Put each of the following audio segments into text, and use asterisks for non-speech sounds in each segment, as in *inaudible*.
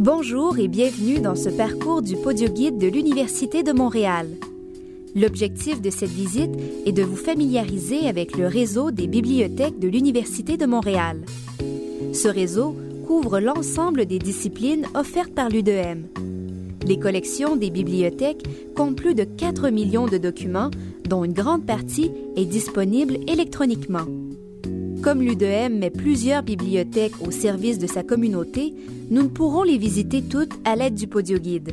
Bonjour et bienvenue dans ce parcours du Podioguide de l'Université de Montréal. L'objectif de cette visite est de vous familiariser avec le réseau des bibliothèques de l'Université de Montréal. Ce réseau couvre l'ensemble des disciplines offertes par l'UDM. Les collections des bibliothèques comptent plus de 4 millions de documents, dont une grande partie est disponible électroniquement. Comme l'UDM met plusieurs bibliothèques au service de sa communauté, nous ne pourrons les visiter toutes à l'aide du podioguide.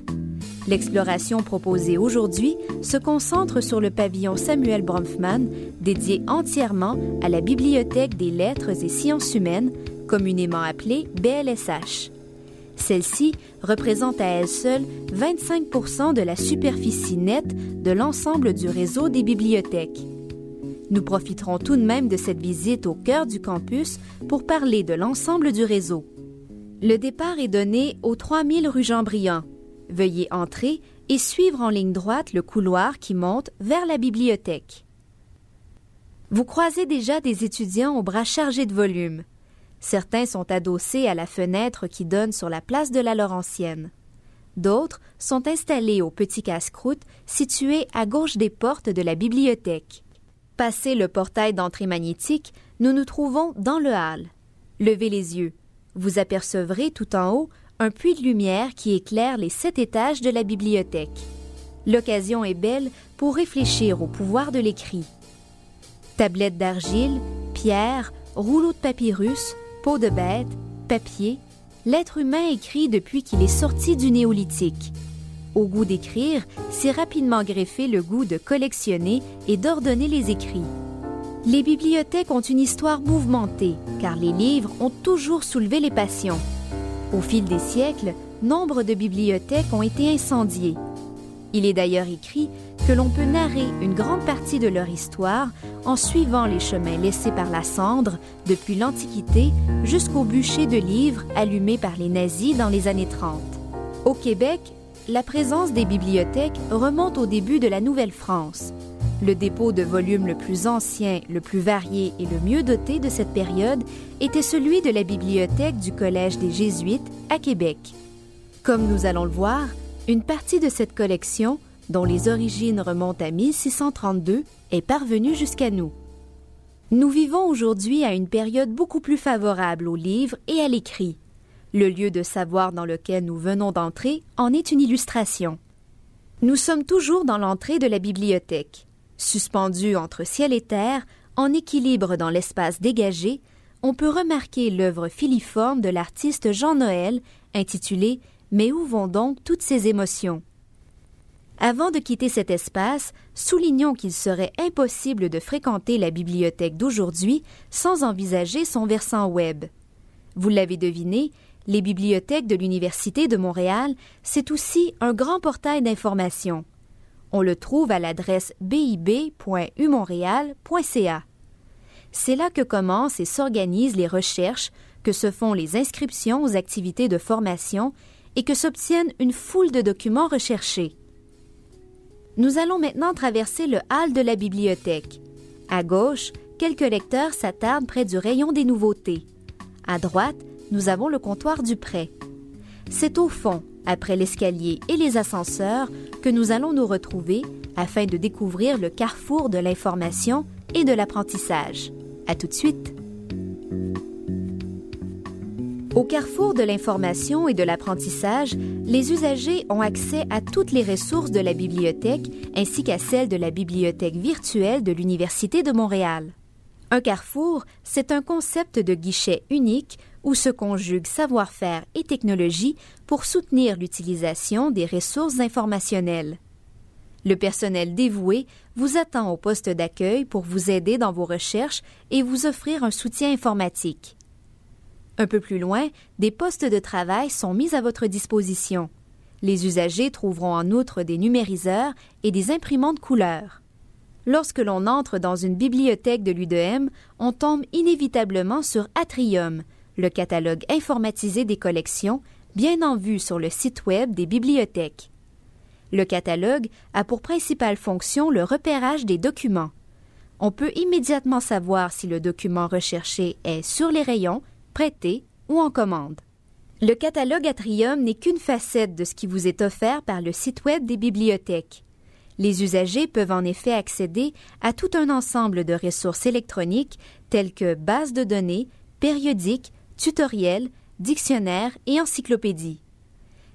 L'exploration proposée aujourd'hui se concentre sur le pavillon Samuel Bronfman, dédié entièrement à la Bibliothèque des lettres et sciences humaines, communément appelée BLSH. Celle-ci représente à elle seule 25% de la superficie nette de l'ensemble du réseau des bibliothèques. Nous profiterons tout de même de cette visite au cœur du campus pour parler de l'ensemble du réseau. Le départ est donné au 3000 rue Jean-Briand. Veuillez entrer et suivre en ligne droite le couloir qui monte vers la bibliothèque. Vous croisez déjà des étudiants aux bras chargés de volumes. Certains sont adossés à la fenêtre qui donne sur la place de la Laurentienne. D'autres sont installés au petit casse-croûte situé à gauche des portes de la bibliothèque. Passé le portail d'entrée magnétique, nous nous trouvons dans le hall. Levez les yeux. Vous apercevrez tout en haut un puits de lumière qui éclaire les sept étages de la bibliothèque. L'occasion est belle pour réfléchir au pouvoir de l'écrit. Tablettes d'argile, pierre, rouleaux de papyrus, peau de bête, papier, l'être humain écrit depuis qu'il est sorti du néolithique au goût d'écrire, s'est rapidement greffé le goût de collectionner et d'ordonner les écrits. Les bibliothèques ont une histoire mouvementée, car les livres ont toujours soulevé les passions. Au fil des siècles, nombre de bibliothèques ont été incendiées. Il est d'ailleurs écrit que l'on peut narrer une grande partie de leur histoire en suivant les chemins laissés par la cendre depuis l'Antiquité jusqu'au bûcher de livres allumés par les nazis dans les années 30. Au Québec, la présence des bibliothèques remonte au début de la Nouvelle-France. Le dépôt de volumes le plus ancien, le plus varié et le mieux doté de cette période était celui de la bibliothèque du Collège des Jésuites à Québec. Comme nous allons le voir, une partie de cette collection, dont les origines remontent à 1632, est parvenue jusqu'à nous. Nous vivons aujourd'hui à une période beaucoup plus favorable aux livres et à l'écrit. Le lieu de savoir dans lequel nous venons d'entrer en est une illustration. Nous sommes toujours dans l'entrée de la bibliothèque. Suspendue entre ciel et terre, en équilibre dans l'espace dégagé, on peut remarquer l'œuvre filiforme de l'artiste Jean Noël, intitulée Mais où vont donc toutes ces émotions? Avant de quitter cet espace, soulignons qu'il serait impossible de fréquenter la bibliothèque d'aujourd'hui sans envisager son versant web. Vous l'avez deviné, les bibliothèques de l'Université de Montréal, c'est aussi un grand portail d'information. On le trouve à l'adresse bib.umontréal.ca. C'est là que commencent et s'organisent les recherches, que se font les inscriptions aux activités de formation et que s'obtiennent une foule de documents recherchés. Nous allons maintenant traverser le hall de la bibliothèque. À gauche, quelques lecteurs s'attardent près du rayon des nouveautés. À droite, nous avons le comptoir du prêt. C'est au fond, après l'escalier et les ascenseurs, que nous allons nous retrouver afin de découvrir le carrefour de l'information et de l'apprentissage. À tout de suite. Au carrefour de l'information et de l'apprentissage, les usagers ont accès à toutes les ressources de la bibliothèque ainsi qu'à celles de la bibliothèque virtuelle de l'Université de Montréal. Un carrefour, c'est un concept de guichet unique où se conjuguent savoir-faire et technologie pour soutenir l'utilisation des ressources informationnelles. Le personnel dévoué vous attend au poste d'accueil pour vous aider dans vos recherches et vous offrir un soutien informatique. Un peu plus loin, des postes de travail sont mis à votre disposition. Les usagers trouveront en outre des numériseurs et des imprimantes couleurs. Lorsque l'on entre dans une bibliothèque de l'UDM, on tombe inévitablement sur Atrium, le catalogue informatisé des collections, bien en vue sur le site Web des bibliothèques. Le catalogue a pour principale fonction le repérage des documents. On peut immédiatement savoir si le document recherché est sur les rayons, prêté ou en commande. Le catalogue Atrium n'est qu'une facette de ce qui vous est offert par le site Web des bibliothèques. Les usagers peuvent en effet accéder à tout un ensemble de ressources électroniques telles que bases de données, périodiques, tutoriels, dictionnaires et encyclopédies.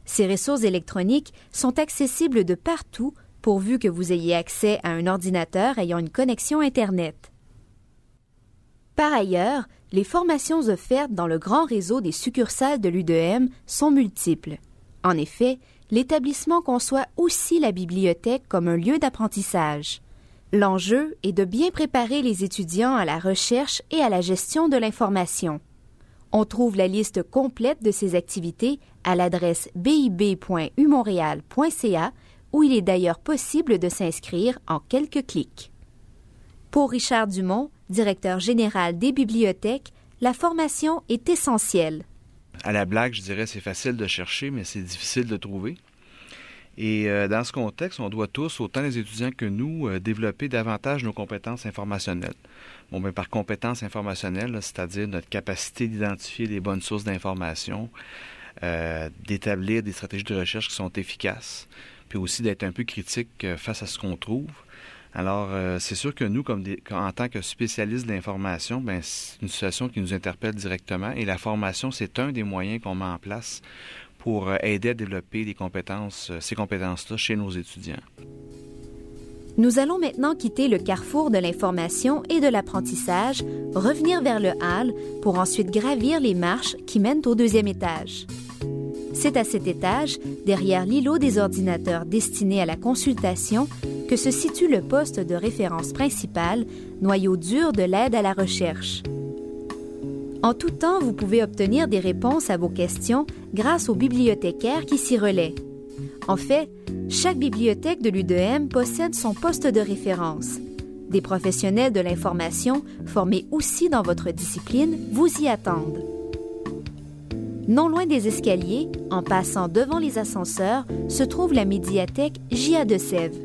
Ces ressources électroniques sont accessibles de partout pourvu que vous ayez accès à un ordinateur ayant une connexion Internet. Par ailleurs, les formations offertes dans le grand réseau des succursales de l'UDM sont multiples. En effet, l'établissement conçoit aussi la bibliothèque comme un lieu d'apprentissage. L'enjeu est de bien préparer les étudiants à la recherche et à la gestion de l'information. On trouve la liste complète de ces activités à l'adresse bib.umontréal.ca où il est d'ailleurs possible de s'inscrire en quelques clics. Pour Richard Dumont, directeur général des bibliothèques, la formation est essentielle. À la blague, je dirais c'est facile de chercher, mais c'est difficile de trouver. Et euh, dans ce contexte, on doit tous, autant les étudiants que nous, euh, développer davantage nos compétences informationnelles. Bon, ben, par compétences informationnelles, c'est-à-dire notre capacité d'identifier les bonnes sources d'information, euh, d'établir des stratégies de recherche qui sont efficaces, puis aussi d'être un peu critique face à ce qu'on trouve. Alors, euh, c'est sûr que nous, comme en tant que spécialistes de l'information, ben, c'est une situation qui nous interpelle directement et la formation, c'est un des moyens qu'on met en place pour euh, aider à développer euh, ces compétences-là chez nos étudiants. Nous allons maintenant quitter le carrefour de l'information et de l'apprentissage, revenir vers le hall pour ensuite gravir les marches qui mènent au deuxième étage. C'est à cet étage, derrière l'îlot des ordinateurs destinés à la consultation, que se situe le poste de référence principal, noyau dur de l'aide à la recherche. En tout temps, vous pouvez obtenir des réponses à vos questions grâce aux bibliothécaires qui s'y relaient. En fait, chaque bibliothèque de l'UDM possède son poste de référence. Des professionnels de l'information, formés aussi dans votre discipline, vous y attendent. Non loin des escaliers, en passant devant les ascenseurs, se trouve la médiathèque J.A. de Sèvres.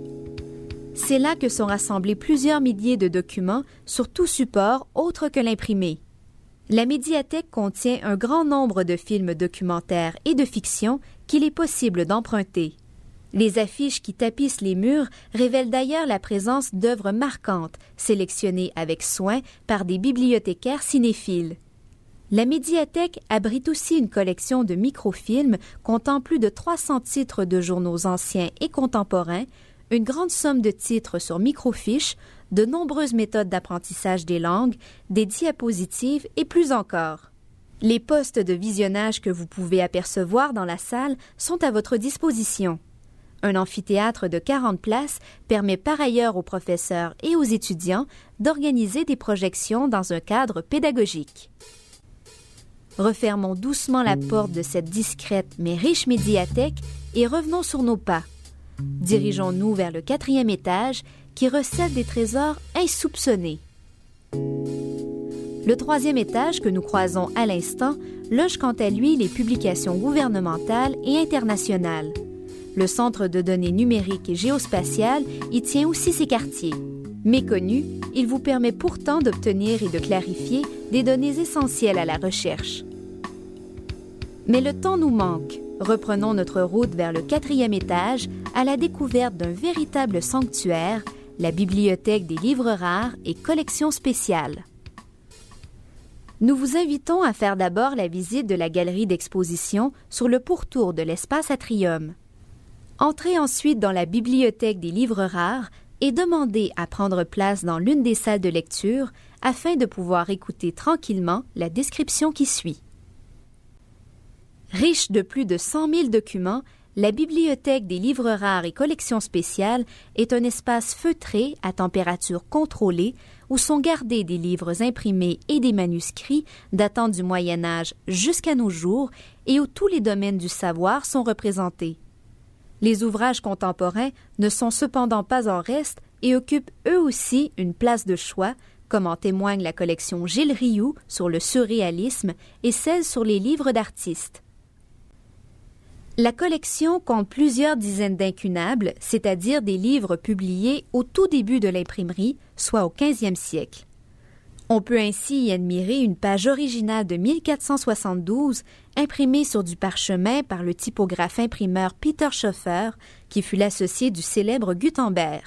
C'est là que sont rassemblés plusieurs milliers de documents sur tout support autre que l'imprimé. La médiathèque contient un grand nombre de films documentaires et de fiction qu'il est possible d'emprunter. Les affiches qui tapissent les murs révèlent d'ailleurs la présence d'œuvres marquantes, sélectionnées avec soin par des bibliothécaires cinéphiles. La médiathèque abrite aussi une collection de microfilms comptant plus de 300 titres de journaux anciens et contemporains, une grande somme de titres sur microfiches, de nombreuses méthodes d'apprentissage des langues, des diapositives et plus encore. Les postes de visionnage que vous pouvez apercevoir dans la salle sont à votre disposition. Un amphithéâtre de 40 places permet par ailleurs aux professeurs et aux étudiants d'organiser des projections dans un cadre pédagogique. Refermons doucement la porte de cette discrète mais riche médiathèque et revenons sur nos pas. Dirigeons-nous vers le quatrième étage qui recèle des trésors insoupçonnés. Le troisième étage que nous croisons à l'instant loge quant à lui les publications gouvernementales et internationales. Le Centre de données numériques et géospatiales y tient aussi ses quartiers. Méconnu, il vous permet pourtant d'obtenir et de clarifier des données essentielles à la recherche. Mais le temps nous manque. Reprenons notre route vers le quatrième étage à la découverte d'un véritable sanctuaire, la bibliothèque des livres rares et collections spéciales. Nous vous invitons à faire d'abord la visite de la galerie d'exposition sur le pourtour de l'espace Atrium. Entrez ensuite dans la bibliothèque des livres rares et demandez à prendre place dans l'une des salles de lecture afin de pouvoir écouter tranquillement la description qui suit. Riche de plus de 100 000 documents, la Bibliothèque des livres rares et collections spéciales est un espace feutré à température contrôlée où sont gardés des livres imprimés et des manuscrits datant du Moyen Âge jusqu'à nos jours et où tous les domaines du savoir sont représentés. Les ouvrages contemporains ne sont cependant pas en reste et occupent eux aussi une place de choix, comme en témoigne la collection Gilles Rioux sur le surréalisme et celle sur les livres d'artistes. La collection compte plusieurs dizaines d'incunables, c'est-à-dire des livres publiés au tout début de l'imprimerie, soit au 15e siècle. On peut ainsi y admirer une page originale de 1472 imprimée sur du parchemin par le typographe imprimeur Peter Schoeffer, qui fut l'associé du célèbre Gutenberg.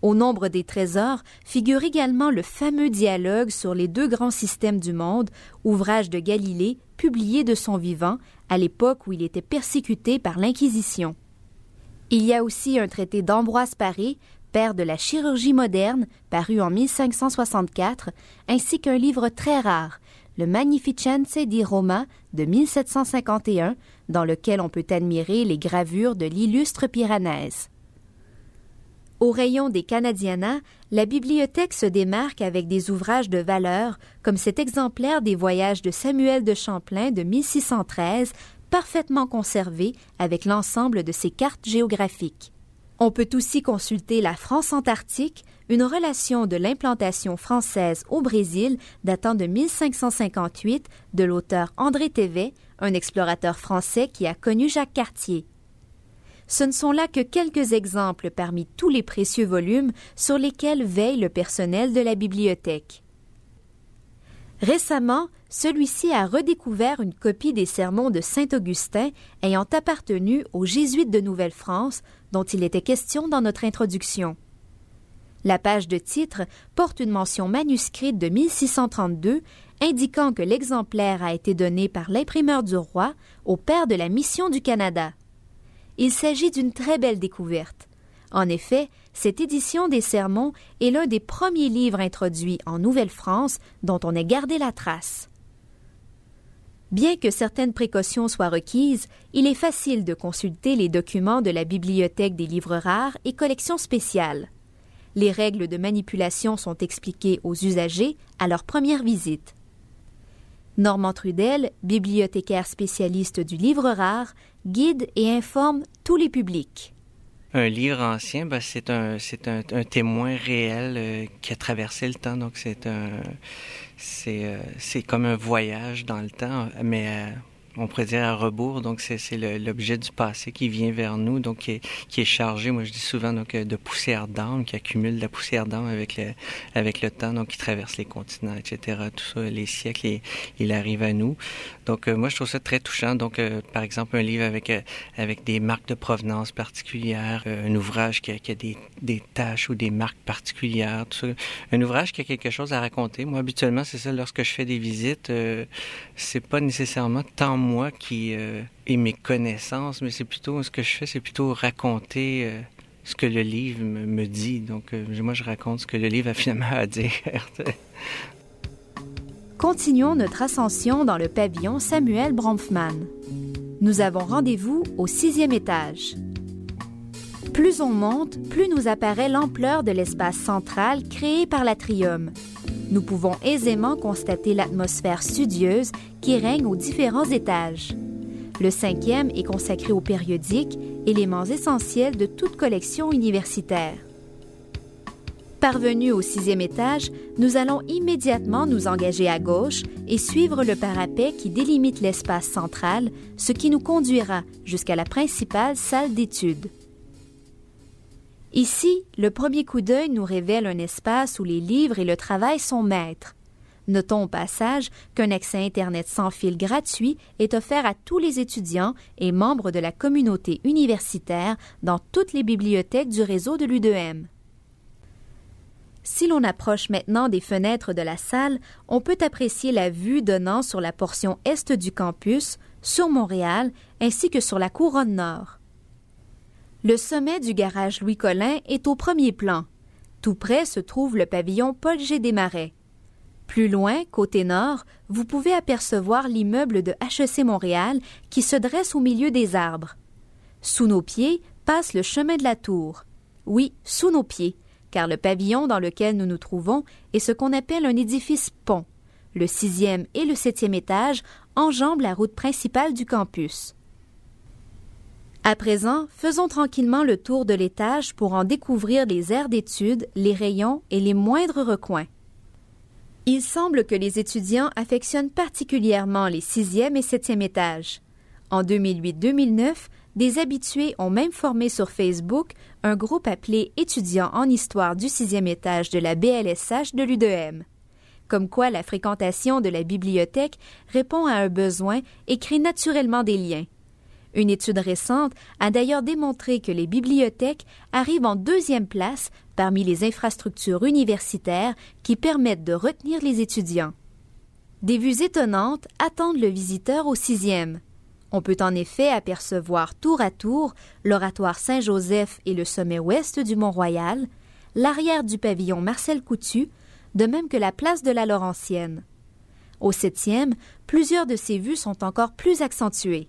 Au nombre des trésors figure également le fameux dialogue sur les deux grands systèmes du monde, ouvrage de Galilée, publié de son vivant, à l'époque où il était persécuté par l'Inquisition. Il y a aussi un traité d'Ambroise Paré, père de la chirurgie moderne, paru en 1564, ainsi qu'un livre très rare, le Magnificenze di Roma de 1751, dans lequel on peut admirer les gravures de l'illustre Piranèse. Au rayon des Canadiana, la bibliothèque se démarque avec des ouvrages de valeur, comme cet exemplaire des voyages de Samuel de Champlain de 1613, parfaitement conservé avec l'ensemble de ses cartes géographiques. On peut aussi consulter La France antarctique, une relation de l'implantation française au Brésil datant de 1558 de l'auteur André Thévet, un explorateur français qui a connu Jacques Cartier. Ce ne sont là que quelques exemples parmi tous les précieux volumes sur lesquels veille le personnel de la bibliothèque. Récemment, celui-ci a redécouvert une copie des sermons de Saint Augustin ayant appartenu aux Jésuites de Nouvelle-France, dont il était question dans notre introduction. La page de titre porte une mention manuscrite de 1632 indiquant que l'exemplaire a été donné par l'imprimeur du roi au père de la mission du Canada. Il s'agit d'une très belle découverte. En effet, cette édition des Sermons est l'un des premiers livres introduits en Nouvelle-France dont on ait gardé la trace. Bien que certaines précautions soient requises, il est facile de consulter les documents de la Bibliothèque des livres rares et collections spéciales. Les règles de manipulation sont expliquées aux usagers à leur première visite. Normand Trudel, bibliothécaire spécialiste du livre rare, guide et informe tous les publics. Un livre ancien, ben, c'est un, témoin réel euh, qui a traversé le temps. Donc c'est un, euh, comme un voyage dans le temps, mais euh, on pourrait dire à rebours. Donc, c'est l'objet du passé qui vient vers nous, donc qui est, chargé, moi je dis souvent, donc, de poussière d'âme, qui accumule de la poussière d'âme avec le, avec le temps, donc qui traverse les continents, etc. Tout ça, les siècles, il arrive à nous. Donc, euh, moi, je trouve ça très touchant. Donc, euh, par exemple, un livre avec, euh, avec des marques de provenance particulières, un ouvrage qui a, qui a des, des tâches ou des marques particulières, tout ça. Un ouvrage qui a quelque chose à raconter. Moi, habituellement, c'est ça, lorsque je fais des visites, c'est pas nécessairement tant moi qui euh, ai mes connaissances, mais c'est plutôt ce que je fais, c'est plutôt raconter euh, ce que le livre me, dit. Donc, euh, moi, je raconte ce que le livre a finalement à dire. *laughs* Continuons notre ascension dans le pavillon Samuel Bronfman. Nous avons rendez-vous au sixième étage. Plus on monte, plus nous apparaît l'ampleur de l'espace central créé par l'atrium, nous pouvons aisément constater l'atmosphère studieuse qui règne aux différents étages. Le cinquième est consacré aux périodiques, éléments essentiels de toute collection universitaire. Parvenus au sixième étage, nous allons immédiatement nous engager à gauche et suivre le parapet qui délimite l'espace central, ce qui nous conduira jusqu'à la principale salle d'études. Ici, le premier coup d'œil nous révèle un espace où les livres et le travail sont maîtres. Notons au passage qu'un accès Internet sans fil gratuit est offert à tous les étudiants et membres de la communauté universitaire dans toutes les bibliothèques du réseau de l'UDM. Si l'on approche maintenant des fenêtres de la salle, on peut apprécier la vue donnant sur la portion est du campus, sur Montréal, ainsi que sur la couronne nord. Le sommet du garage Louis Collin est au premier plan. Tout près se trouve le pavillon Paul G. Desmarais. Plus loin, côté nord, vous pouvez apercevoir l'immeuble de HEC Montréal qui se dresse au milieu des arbres. Sous nos pieds passe le chemin de la tour. Oui, sous nos pieds, car le pavillon dans lequel nous nous trouvons est ce qu'on appelle un édifice pont. Le sixième et le septième étage enjambent la route principale du campus. À présent, faisons tranquillement le tour de l'étage pour en découvrir les aires d'études, les rayons et les moindres recoins. Il semble que les étudiants affectionnent particulièrement les sixième et septième étages. En 2008-2009, des habitués ont même formé sur Facebook un groupe appelé Étudiants en histoire du sixième étage de la BLSH de l'UDM. comme quoi la fréquentation de la bibliothèque répond à un besoin et crée naturellement des liens. Une étude récente a d'ailleurs démontré que les bibliothèques arrivent en deuxième place parmi les infrastructures universitaires qui permettent de retenir les étudiants. Des vues étonnantes attendent le visiteur au sixième. On peut en effet apercevoir tour à tour l'oratoire Saint-Joseph et le sommet ouest du Mont-Royal, l'arrière du pavillon Marcel Coutu, de même que la place de la Laurentienne. Au septième, plusieurs de ces vues sont encore plus accentuées.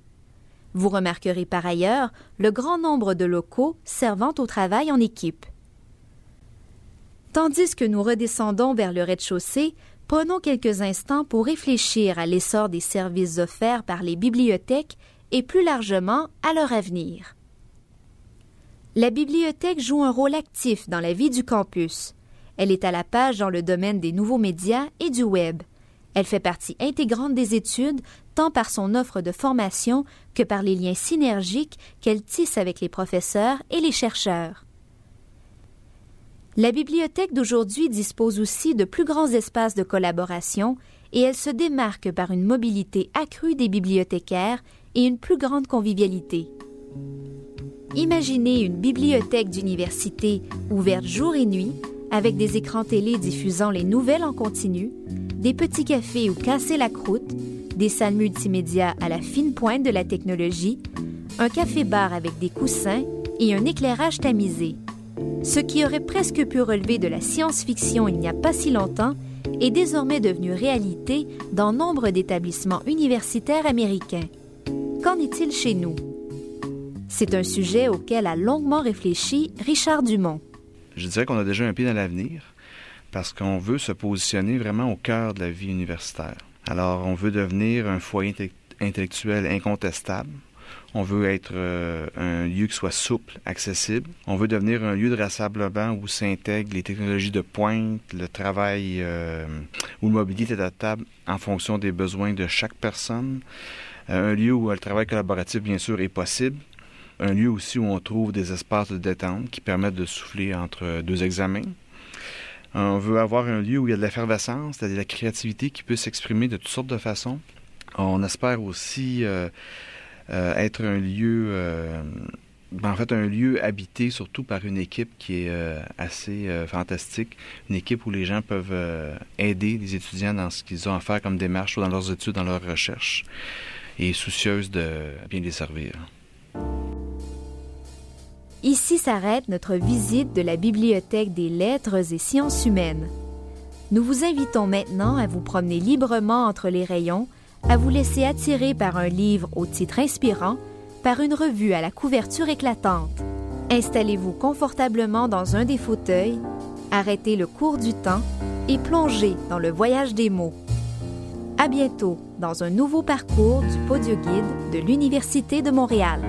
Vous remarquerez par ailleurs le grand nombre de locaux servant au travail en équipe. Tandis que nous redescendons vers le rez-de-chaussée, prenons quelques instants pour réfléchir à l'essor des services offerts par les bibliothèques et plus largement à leur avenir. La bibliothèque joue un rôle actif dans la vie du campus. Elle est à la page dans le domaine des nouveaux médias et du web. Elle fait partie intégrante des études, tant par son offre de formation que par les liens synergiques qu'elle tisse avec les professeurs et les chercheurs. La bibliothèque d'aujourd'hui dispose aussi de plus grands espaces de collaboration et elle se démarque par une mobilité accrue des bibliothécaires et une plus grande convivialité. Imaginez une bibliothèque d'université ouverte jour et nuit, avec des écrans télé diffusant les nouvelles en continu, des petits cafés où casser la croûte, des salles multimédia à la fine pointe de la technologie, un café-bar avec des coussins et un éclairage tamisé. Ce qui aurait presque pu relever de la science-fiction il n'y a pas si longtemps est désormais devenu réalité dans nombre d'établissements universitaires américains. Qu'en est-il chez nous? C'est un sujet auquel a longuement réfléchi Richard Dumont. Je dirais qu'on a déjà un pied dans l'avenir parce qu'on veut se positionner vraiment au cœur de la vie universitaire. Alors, on veut devenir un foyer intellectuel incontestable on veut être euh, un lieu qui soit souple, accessible. On veut devenir un lieu de rassemblement où s'intègrent les technologies de pointe, le travail euh, où le mobilier est adaptable en fonction des besoins de chaque personne. Euh, un lieu où le travail collaboratif, bien sûr, est possible. Un lieu aussi où on trouve des espaces de détente qui permettent de souffler entre deux examens. On veut avoir un lieu où il y a de l'effervescence, c'est-à-dire de la créativité qui peut s'exprimer de toutes sortes de façons. On espère aussi euh, être un lieu, euh, ben, en fait, un lieu habité surtout par une équipe qui est euh, assez fantastique, une équipe où les gens peuvent aider les étudiants dans ce qu'ils ont à faire comme démarche, dans leurs études, dans leurs recherches, et soucieuse de bien les servir. Ici s'arrête notre visite de la Bibliothèque des lettres et sciences humaines. Nous vous invitons maintenant à vous promener librement entre les rayons à vous laisser attirer par un livre au titre inspirant, par une revue à la couverture éclatante. Installez-vous confortablement dans un des fauteuils, arrêtez le cours du temps et plongez dans le voyage des mots. À bientôt dans un nouveau parcours du Podio Guide de l'Université de Montréal.